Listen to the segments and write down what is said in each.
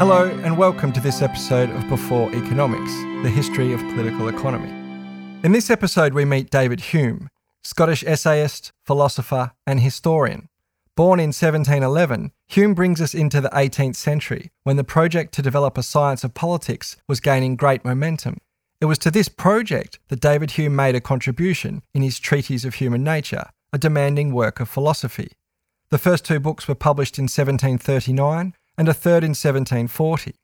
Hello, and welcome to this episode of Before Economics, the history of political economy. In this episode, we meet David Hume, Scottish essayist, philosopher, and historian. Born in 1711, Hume brings us into the 18th century when the project to develop a science of politics was gaining great momentum. It was to this project that David Hume made a contribution in his Treatise of Human Nature, a demanding work of philosophy. The first two books were published in 1739 and a third in 1740.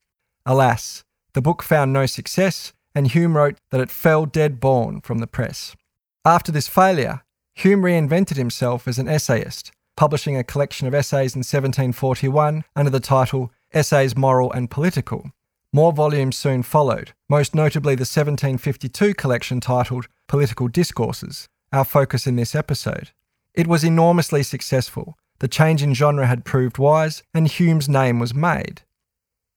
Alas, the book found no success, and Hume wrote that it fell dead born from the press. After this failure, Hume reinvented himself as an essayist, publishing a collection of essays in 1741 under the title Essays Moral and Political. More volumes soon followed, most notably the 1752 collection titled Political Discourses, our focus in this episode. It was enormously successful. The change in genre had proved wise, and Hume's name was made.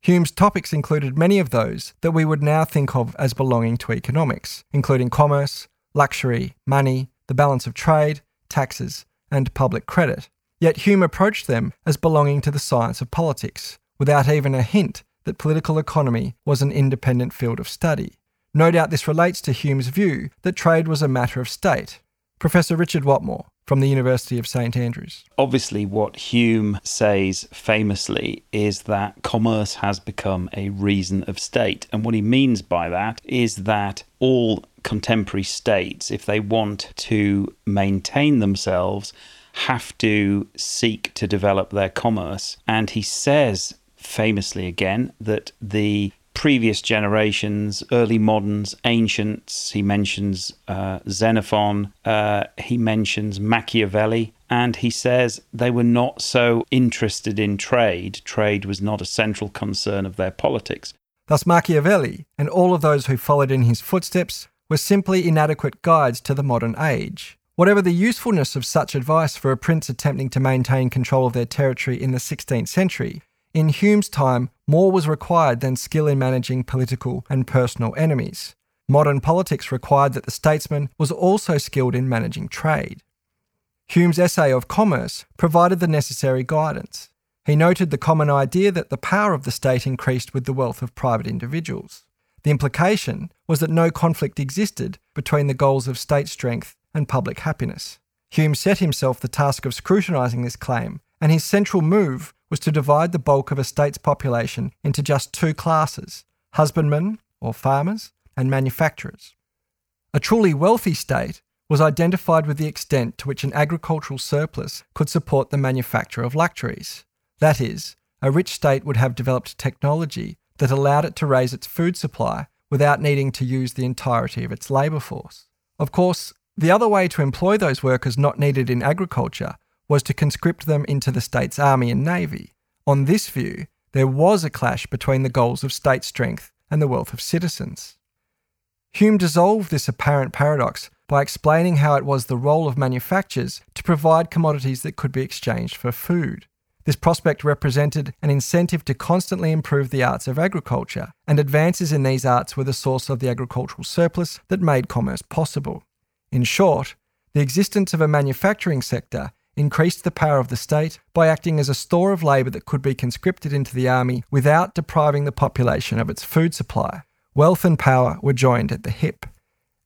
Hume's topics included many of those that we would now think of as belonging to economics, including commerce, luxury, money, the balance of trade, taxes, and public credit. Yet Hume approached them as belonging to the science of politics, without even a hint that political economy was an independent field of study. No doubt this relates to Hume's view that trade was a matter of state. Professor Richard Whatmore from the University of St Andrews. Obviously, what Hume says famously is that commerce has become a reason of state. And what he means by that is that all contemporary states, if they want to maintain themselves, have to seek to develop their commerce. And he says famously again that the previous generations, early moderns, ancients. He mentions uh, Xenophon, uh, he mentions Machiavelli, and he says they were not so interested in trade. Trade was not a central concern of their politics. Thus, Machiavelli and all of those who followed in his footsteps were simply inadequate guides to the modern age. Whatever the usefulness of such advice for a prince attempting to maintain control of their territory in the 16th century, in Hume's time, more was required than skill in managing political and personal enemies. Modern politics required that the statesman was also skilled in managing trade. Hume's essay of commerce provided the necessary guidance. He noted the common idea that the power of the state increased with the wealth of private individuals. The implication was that no conflict existed between the goals of state strength and public happiness. Hume set himself the task of scrutinising this claim, and his central move was to divide the bulk of a state's population into just two classes husbandmen, or farmers, and manufacturers. A truly wealthy state was identified with the extent to which an agricultural surplus could support the manufacture of luxuries. That is, a rich state would have developed technology that allowed it to raise its food supply without needing to use the entirety of its labour force. Of course, the other way to employ those workers not needed in agriculture was to conscript them into the state's army and navy. On this view, there was a clash between the goals of state strength and the wealth of citizens. Hume dissolved this apparent paradox by explaining how it was the role of manufacturers to provide commodities that could be exchanged for food. This prospect represented an incentive to constantly improve the arts of agriculture, and advances in these arts were the source of the agricultural surplus that made commerce possible. In short, the existence of a manufacturing sector increased the power of the state by acting as a store of labour that could be conscripted into the army without depriving the population of its food supply. Wealth and power were joined at the hip.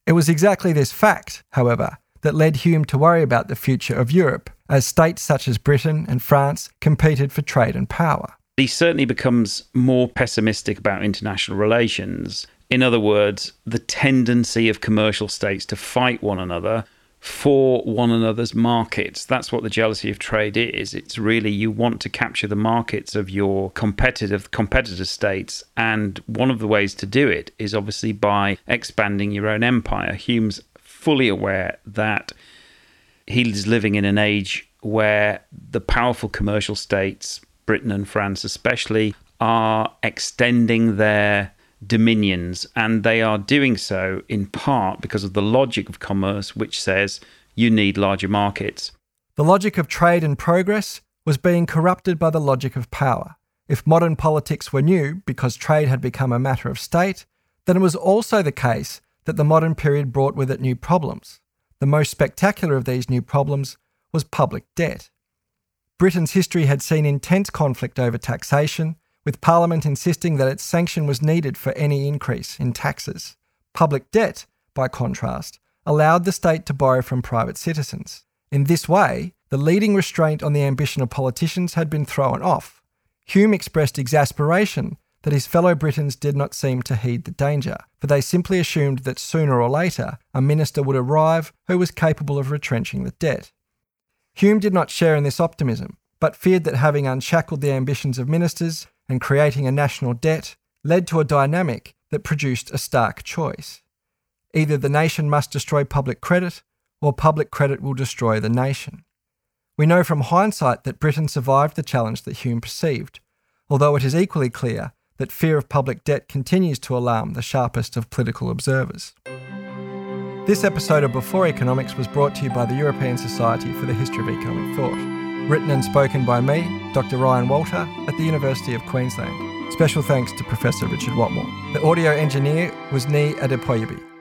It was exactly this fact, however, that led Hume to worry about the future of Europe as states such as Britain and France competed for trade and power. He certainly becomes more pessimistic about international relations. In other words, the tendency of commercial states to fight one another for one another's markets. That's what the jealousy of trade is. It's really you want to capture the markets of your competitive competitor states, and one of the ways to do it is obviously by expanding your own empire. Hume's fully aware that he's living in an age where the powerful commercial states, Britain and France especially, are extending their dominions, and they are doing so in part because of the logic of commerce, which says you need larger markets. The logic of trade and progress was being corrupted by the logic of power. If modern politics were new because trade had become a matter of state, then it was also the case that the modern period brought with it new problems. The most spectacular of these new problems was public debt. Britain's history had seen intense conflict over taxation, with Parliament insisting that its sanction was needed for any increase in taxes. Public debt, by contrast, allowed the state to borrow from private citizens. In this way, the leading restraint on the ambition of politicians had been thrown off. Hume expressed exasperation that his fellow Britons did not seem to heed the danger, for they simply assumed that sooner or later a minister would arrive who was capable of retrenching the debt. Hume did not share in this optimism, but feared that having unshackled the ambitions of ministers and creating a national debt led to a dynamic that produced a stark choice. Either the nation must destroy public credit, or public credit will destroy the nation. We know from hindsight that Britain survived the challenge that Hume perceived, although it is equally clear that fear of public debt continues to alarm the sharpest of political observers. This episode of Before Economics was brought to you by the European Society for the History of Economic Thought, written and spoken by me, Dr. Ryan Walter, at the University of Queensland. Special thanks to Professor Richard Whatmore. The audio engineer was Nii Adepoyabi.